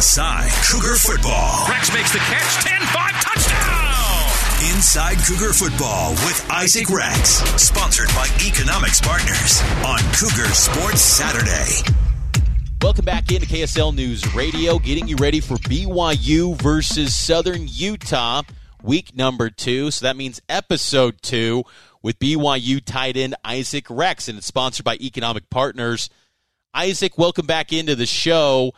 Inside Cougar Football. Rex makes the catch. 10 5 touchdown. Inside Cougar Football with Isaac Rex. Sponsored by Economics Partners on Cougar Sports Saturday. Welcome back into KSL News Radio, getting you ready for BYU versus Southern Utah, week number two. So that means episode two with BYU tight end Isaac Rex, and it's sponsored by Economic Partners. Isaac, welcome back into the show.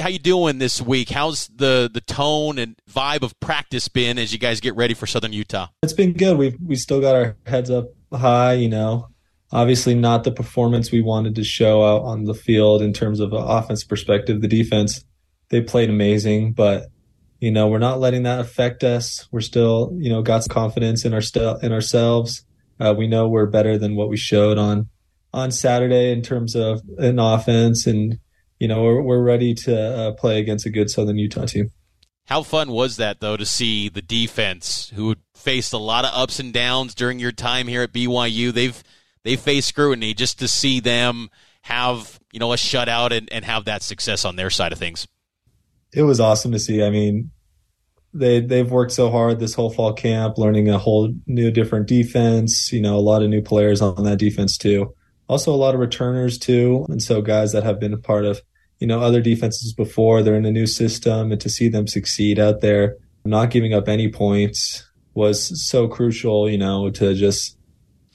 How you doing this week? How's the the tone and vibe of practice been as you guys get ready for Southern Utah? It's been good. We've we still got our heads up high, you know. Obviously not the performance we wanted to show out on the field in terms of an offense perspective. The defense, they played amazing, but you know, we're not letting that affect us. We're still, you know, got some confidence in our st- in ourselves. Uh, we know we're better than what we showed on on Saturday in terms of an offense, and you know we're we're ready to uh, play against a good Southern Utah team. How fun was that though to see the defense who faced a lot of ups and downs during your time here at BYU? They've they faced scrutiny just to see them have you know a shutout and, and have that success on their side of things. It was awesome to see. I mean, they they've worked so hard this whole fall camp, learning a whole new different defense. You know, a lot of new players on that defense too also a lot of returners too. And so guys that have been a part of, you know, other defenses before, they're in a new system and to see them succeed out there, not giving up any points was so crucial, you know, to just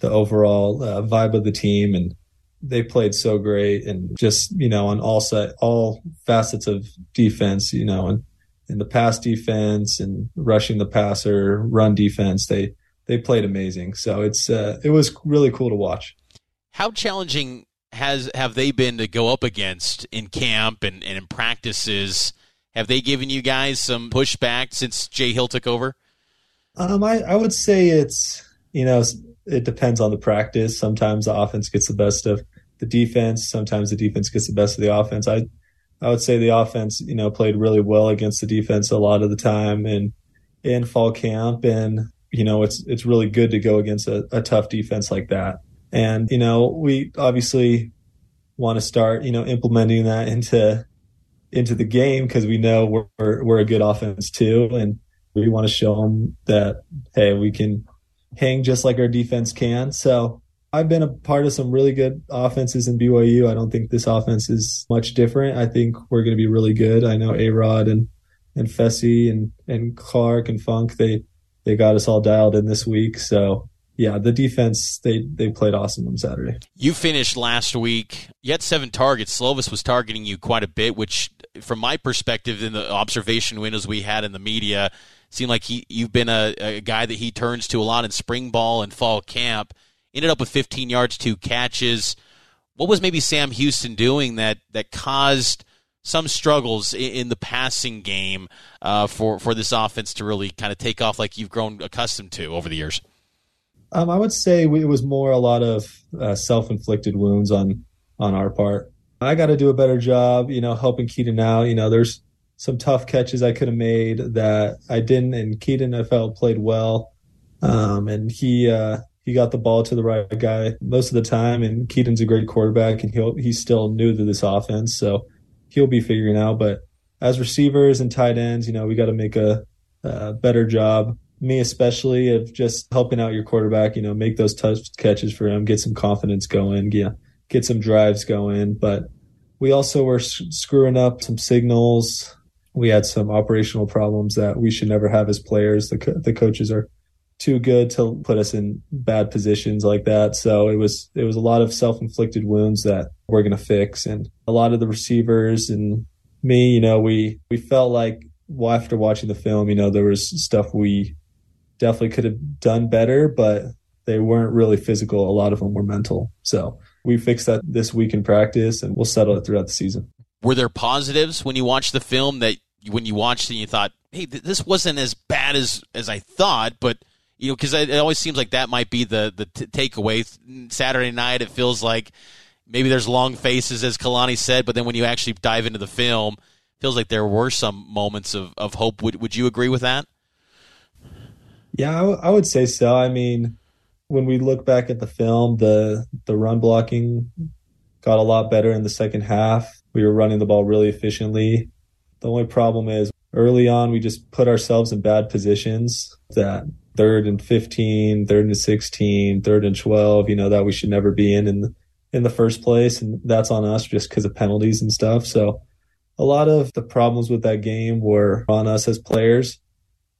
the overall uh, vibe of the team. And they played so great and just, you know, on all set, all facets of defense, you know, and in the pass defense and rushing the passer, run defense, they, they played amazing. So it's, uh, it was really cool to watch. How challenging has have they been to go up against in camp and, and in practices? Have they given you guys some pushback since Jay Hill took over? Um, I, I would say it's you know it depends on the practice. Sometimes the offense gets the best of the defense. Sometimes the defense gets the best of the offense. I I would say the offense you know played really well against the defense a lot of the time in in fall camp, and you know it's it's really good to go against a, a tough defense like that. And, you know, we obviously want to start, you know, implementing that into into the game because we know we're, we're, we're a good offense too, and we want to show them that hey, we can hang just like our defense can. So I've been a part of some really good offenses in BYU. I don't think this offense is much different. I think we're going to be really good. I know A Rod and and Fesi and and Clark and Funk they they got us all dialed in this week. So yeah, the defense they they played awesome on Saturday. You finished last week. You had seven targets. Slovis was targeting you quite a bit, which, from my perspective, in the observation windows we had in the media, seemed like he you've been a, a guy that he turns to a lot in spring ball and fall camp. Ended up with 15 yards, two catches. What was maybe Sam Houston doing that that caused some struggles in, in the passing game uh, for for this offense to really kind of take off like you've grown accustomed to over the years? Um, I would say it was more a lot of uh, self-inflicted wounds on on our part. I got to do a better job, you know, helping Kedon out. You know, there's some tough catches I could have made that I didn't, and Kedon I felt played well, um, and he uh, he got the ball to the right guy most of the time. And Kedon's a great quarterback, and he'll he's still new to this offense, so he'll be figuring out. But as receivers and tight ends, you know, we got to make a, a better job me especially of just helping out your quarterback, you know, make those tough catches for him, get some confidence going, yeah, get some drives going. But we also were screwing up some signals. We had some operational problems that we should never have as players. The, co- the coaches are too good to put us in bad positions like that. So it was it was a lot of self-inflicted wounds that we're going to fix and a lot of the receivers and me, you know, we we felt like well, after watching the film, you know, there was stuff we definitely could have done better, but they weren't really physical. A lot of them were mental. So we fixed that this week in practice and we'll settle it throughout the season. Were there positives when you watched the film that when you watched it you thought, hey, th- this wasn't as bad as, as I thought, but you know, because it always seems like that might be the the t- takeaway. Saturday night, it feels like maybe there's long faces, as Kalani said, but then when you actually dive into the film, feels like there were some moments of, of hope. Would would you agree with that? Yeah, I, w- I would say so. I mean, when we look back at the film, the the run blocking got a lot better in the second half. We were running the ball really efficiently. The only problem is early on, we just put ourselves in bad positions that third and 15, third and 16, third and 12, you know, that we should never be in in the, in the first place. And that's on us just because of penalties and stuff. So a lot of the problems with that game were on us as players.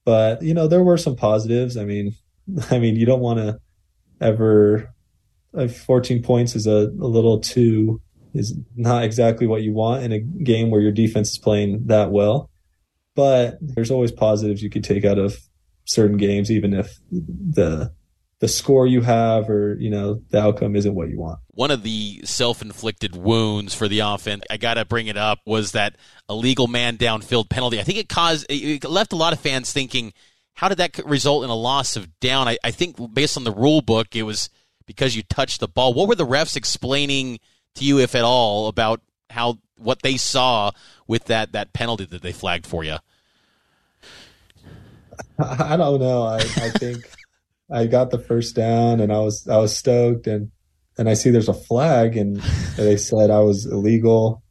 But, you know, there were some positives. I mean, I mean, you don't want to ever, uh, 14 points is a, a little too, is not exactly what you want in a game where your defense is playing that well. But there's always positives you could take out of certain games, even if the the score you have or you know the outcome isn't what you want. One of the self-inflicted wounds for the offense, I got to bring it up, was that illegal man downfield penalty. I think it caused it left a lot of fans thinking, how did that result in a loss of down? I, I think based on the rule book, it was because you touched the ball. What were the refs explaining to you, if at all, about how what they saw with that that penalty that they flagged for you? I don't know. I, I think I got the first down and I was I was stoked and and I see there's a flag and they said I was illegal,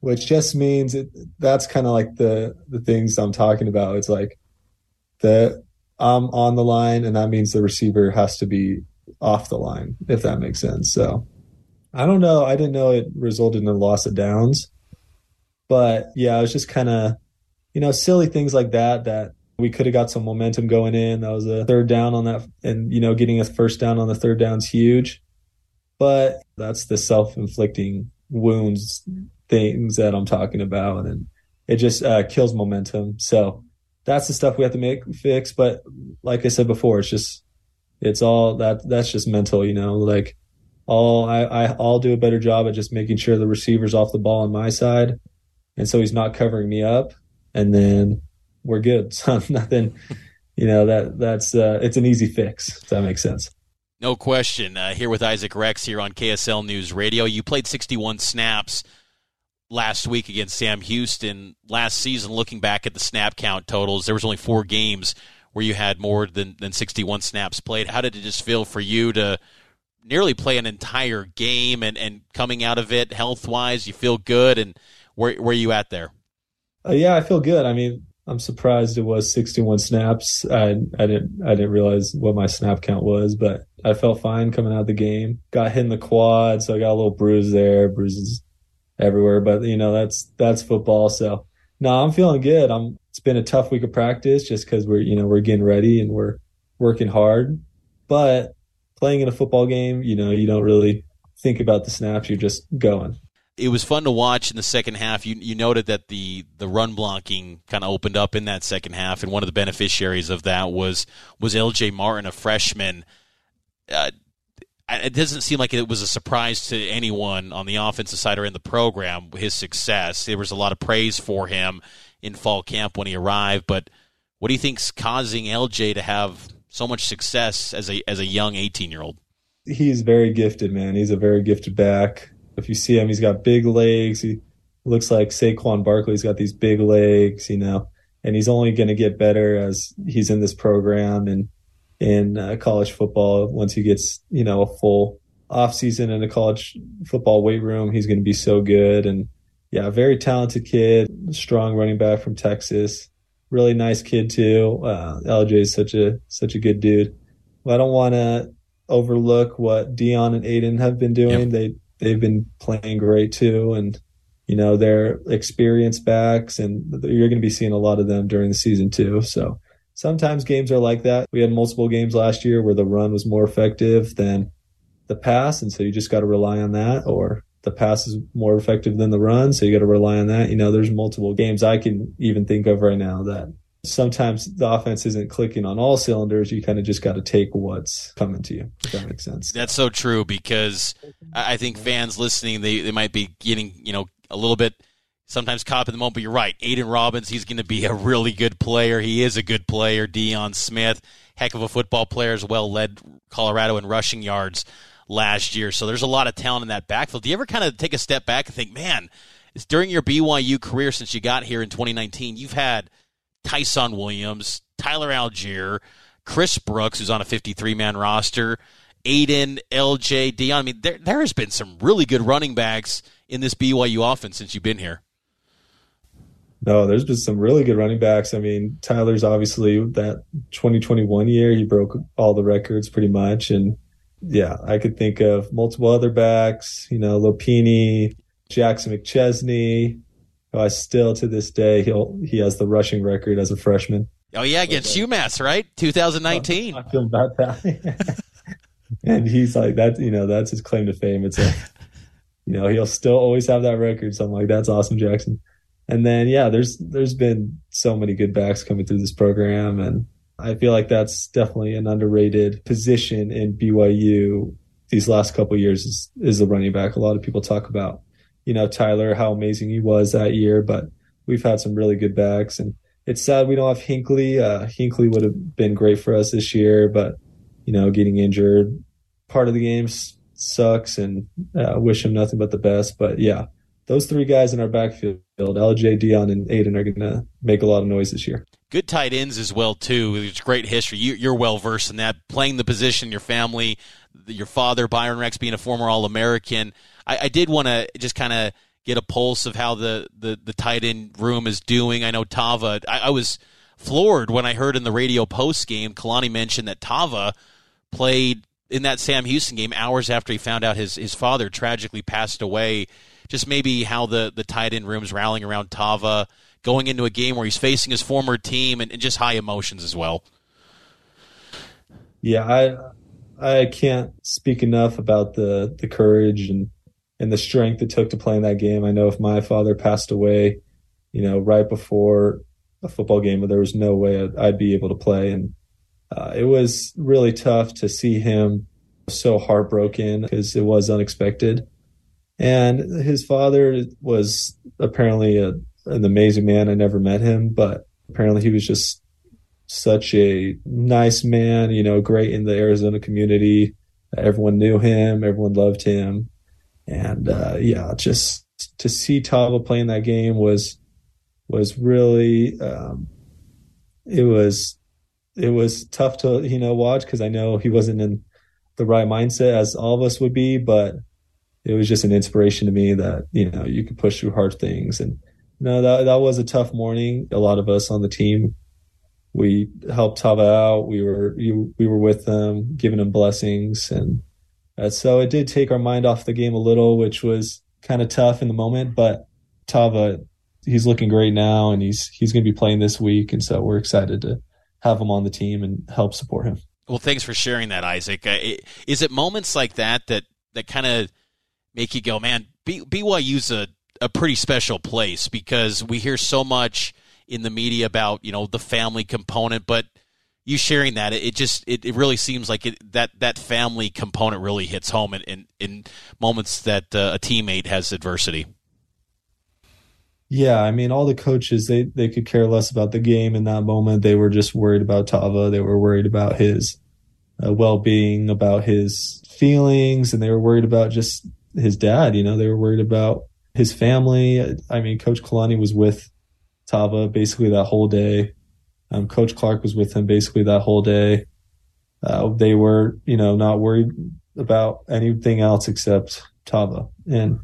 which just means it, that's kind of like the the things I'm talking about. It's like the I'm on the line and that means the receiver has to be off the line if that makes sense. So I don't know. I didn't know it resulted in a loss of downs, but yeah, it was just kind of you know silly things like that that we could have got some momentum going in. That was a third down on that, and you know, getting a first down on the third down is huge. But that's the self-inflicting wounds things that I'm talking about, and it just uh, kills momentum. So that's the stuff we have to make fix. But like I said before, it's just it's all that that's just mental, you know. Like all I, I I'll do a better job at just making sure the receiver's off the ball on my side, and so he's not covering me up, and then we're good. So nothing, you know, that that's uh, it's an easy fix. If that makes sense. No question. Uh, here with Isaac Rex here on KSL News Radio. You played 61 snaps last week against Sam Houston. Last season, looking back at the snap count totals, there was only four games where you had more than, than 61 snaps played. How did it just feel for you to nearly play an entire game and, and coming out of it health wise? You feel good, and where where are you at there? Uh, yeah, I feel good. I mean, I'm surprised it was 61 snaps. I I didn't I didn't realize what my snap count was, but I felt fine coming out of the game. Got hit in the quad, so I got a little bruise there, bruises everywhere. But you know that's that's football. So no, I'm feeling good. I'm. It's been a tough week of practice just because we're you know we're getting ready and we're working hard. But playing in a football game, you know, you don't really think about the snaps. You're just going it was fun to watch in the second half. You you noted that the the run blocking kind of opened up in that second half, and one of the beneficiaries of that was was L.J. Martin, a freshman. Uh, it doesn't seem like it was a surprise to anyone on the offensive side or in the program his success. There was a lot of praise for him in fall camp when he arrived, but what do you think's causing LJ to have so much success as a as a young 18 year old? He's very gifted, man. He's a very gifted back. If you see him, he's got big legs. He looks like Saquon Barkley's got these big legs, you know, and he's only going to get better as he's in this program and in uh, college football. Once he gets, you know, a full off season in a college football weight room, he's going to be so good. And yeah, very talented kid, strong running back from Texas. Really nice kid too. Uh, LJ is such a such a good dude. I don't want to overlook what Deion and Aidan have been doing. Yep. They they've been playing great too, and you know they're experienced backs, and you're going to be seeing a lot of them during the season too. So sometimes games are like that. We had multiple games last year where the run was more effective than the pass, and so you just got to rely on that, or the pass is more effective than the run, so you got to rely on that. You know, there's multiple games I can even think of right now that sometimes the offense isn't clicking on all cylinders. You kind of just got to take what's coming to you. If that makes sense. That's so true because I think fans listening, they, they might be getting, you know, a little bit sometimes caught in the moment, but you're right. Aidan Robbins, he's going to be a really good player. He is a good player. Deion Smith, heck of a football player as well, led Colorado in rushing yards last year. So there's a lot of talent in that backfield. Do you ever kind of take a step back and think, man, during your BYU career since you got here in 2019, you've had – Tyson Williams, Tyler Allgeier, Chris Brooks, who's on a 53 man roster, Aidan, LJ, Deion. I mean, there, there has been some really good running backs in this BYU offense since you've been here. No, there's been some really good running backs. I mean, Tyler's obviously that 2021 year, he broke all the records pretty much. And yeah, I could think of multiple other backs, you know, Lopini, Jackson McChesney. I still to this day, he'll, he has the rushing record as a freshman. Oh yeah, against UMass, right? 2019. I feel about that. and he's like that. You know, that's his claim to fame. It's like, you know, he'll still always have that record. So I'm like, that's awesome, Jackson. And then yeah, there's there's been so many good backs coming through this program, and I feel like that's definitely an underrated position in BYU these last couple years is is the running back. A lot of people talk about, you know, Tyler, how amazing he was that year, but we've had some really good backs, and it's sad we don't have Hinckley. Uh, Hinckley would have been great for us this year, but you know, getting injured, part of the game sucks, and uh, wish him nothing but the best. But yeah, those three guys in our backfield, LJ, Deion, and Aidan, are going to make a lot of noise this year. Good tight ends as well too. It's great history. You, are well versed in that, playing the position. Your family, your father Byron Rex being a former All American. I, I, did want to just kind of get a pulse of how the, the the tight end room is doing. I know Tava. I, I was floored when I heard in the radio post game, Kalani mentioned that Tava played in that Sam Houston game hours after he found out his his father tragically passed away just maybe how the the tight end room's rallying around Tava, going into a game where he's facing his former team, and, and just high emotions as well. Yeah, I I can't speak enough about the the courage and and the strength it took to play in that game. I know if my father passed away, you know, right before a football game, there was no way I'd, be able to play, and uh, it was really tough to see him so heartbroken because it was unexpected. And his father was apparently a, an amazing man. I never met him, but apparently he was just such a nice man, you know, great in the Arizona community. Everyone knew him, everyone loved him. And uh, yeah, just to see Tava playing that game was was really um, it was it was tough to you know watch because I know he wasn't in the right mindset as all of us would be, but it was just an inspiration to me that you know you could push through hard things. And you know that that was a tough morning. A lot of us on the team we helped Tava out. We were you, we were with them giving them blessings. And uh, so it did take our mind off the game a little which was kind of tough in the moment but Tava he's looking great now and he's he's going to be playing this week and so we're excited to have him on the team and help support him. Well thanks for sharing that Isaac. Uh, is it moments like that that that kind of make you go, man, B- BYU's a, a pretty special place because we hear so much in the media about, you know, the family component, but you sharing that, it, just, it, it really seems like it, that, that family component really hits home in, in, in moments that uh, a teammate has adversity. Yeah, I mean, all the coaches they they could care less about the game in that moment. They were just worried about Tava. They were worried about his uh, well being, about his feelings, and they were worried about just his dad. You know, they were worried about his family. I mean, Coach Kalani was with Tava basically that whole day. Um, Coach Clark was with him basically that whole day. Uh, they were, you know, not worried about anything else except Tava and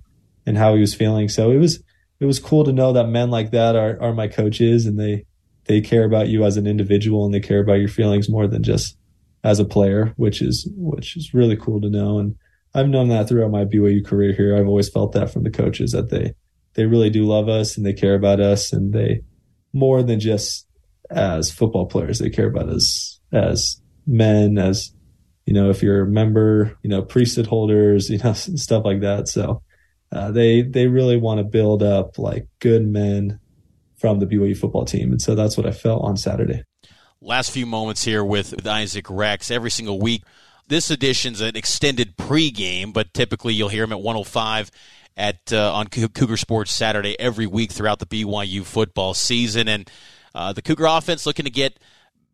and how he was feeling. So it was it was cool to know that men like that are are my coaches and they they care about you as an individual and they care about your feelings more than just as a player, which is which is really cool to know. And I've known that throughout my BYU career here. I've always felt that from the coaches that they they really do love us and they care about us and they more than just as football players, they care about us as men, as you know, if you're a member, you know, priesthood holders, you know, stuff like that. So uh, they they really want to build up like good men from the BYU football team, and so that's what I felt on Saturday. Last few moments here with with Isaac Rex. Every single week, this edition's an extended pregame, but typically you'll hear him at 105 at uh, on Cougar Sports Saturday every week throughout the BYU football season. And uh, the Cougar offense looking to get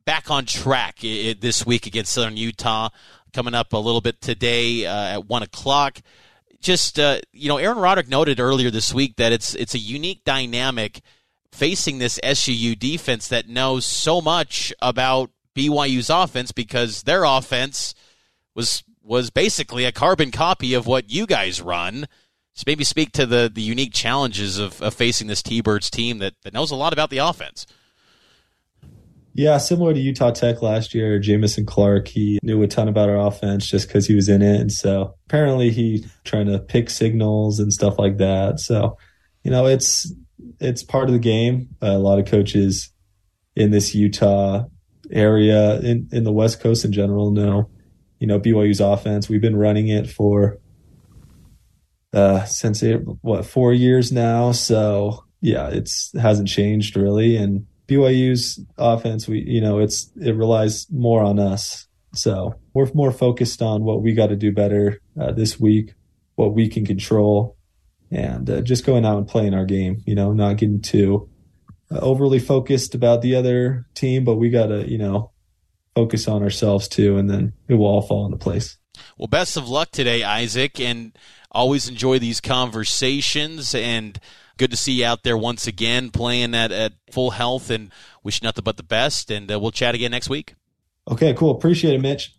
back on track this week against Southern Utah. Coming up a little bit today uh, at one o'clock. Just uh, you know, Aaron Roderick noted earlier this week that it's it's a unique dynamic facing this SUU defense that knows so much about BYU's offense because their offense was was basically a carbon copy of what you guys run. Just maybe speak to the, the unique challenges of, of facing this T-Birds team that, that knows a lot about the offense. Yeah, similar to Utah Tech last year, Jamison Clark, he knew a ton about our offense just because he was in it. And so apparently he trying to pick signals and stuff like that. So, you know, it's it's part of the game. Uh, a lot of coaches in this Utah area, in, in the West Coast in general, know, you know, BYU's offense. We've been running it for uh, since it, what four years now. So yeah, it's hasn't changed really. And BYU's offense, we you know, it's it relies more on us. So we're more focused on what we got to do better uh, this week, what we can control, and uh, just going out and playing our game. You know, not getting too uh, overly focused about the other team, but we got to you know focus on ourselves too, and then it will all fall into place. Well, best of luck today, Isaac, and always enjoy these conversations and good to see you out there once again playing at, at full health and wish you nothing but the best and uh, we'll chat again next week. Okay cool. Appreciate it mitch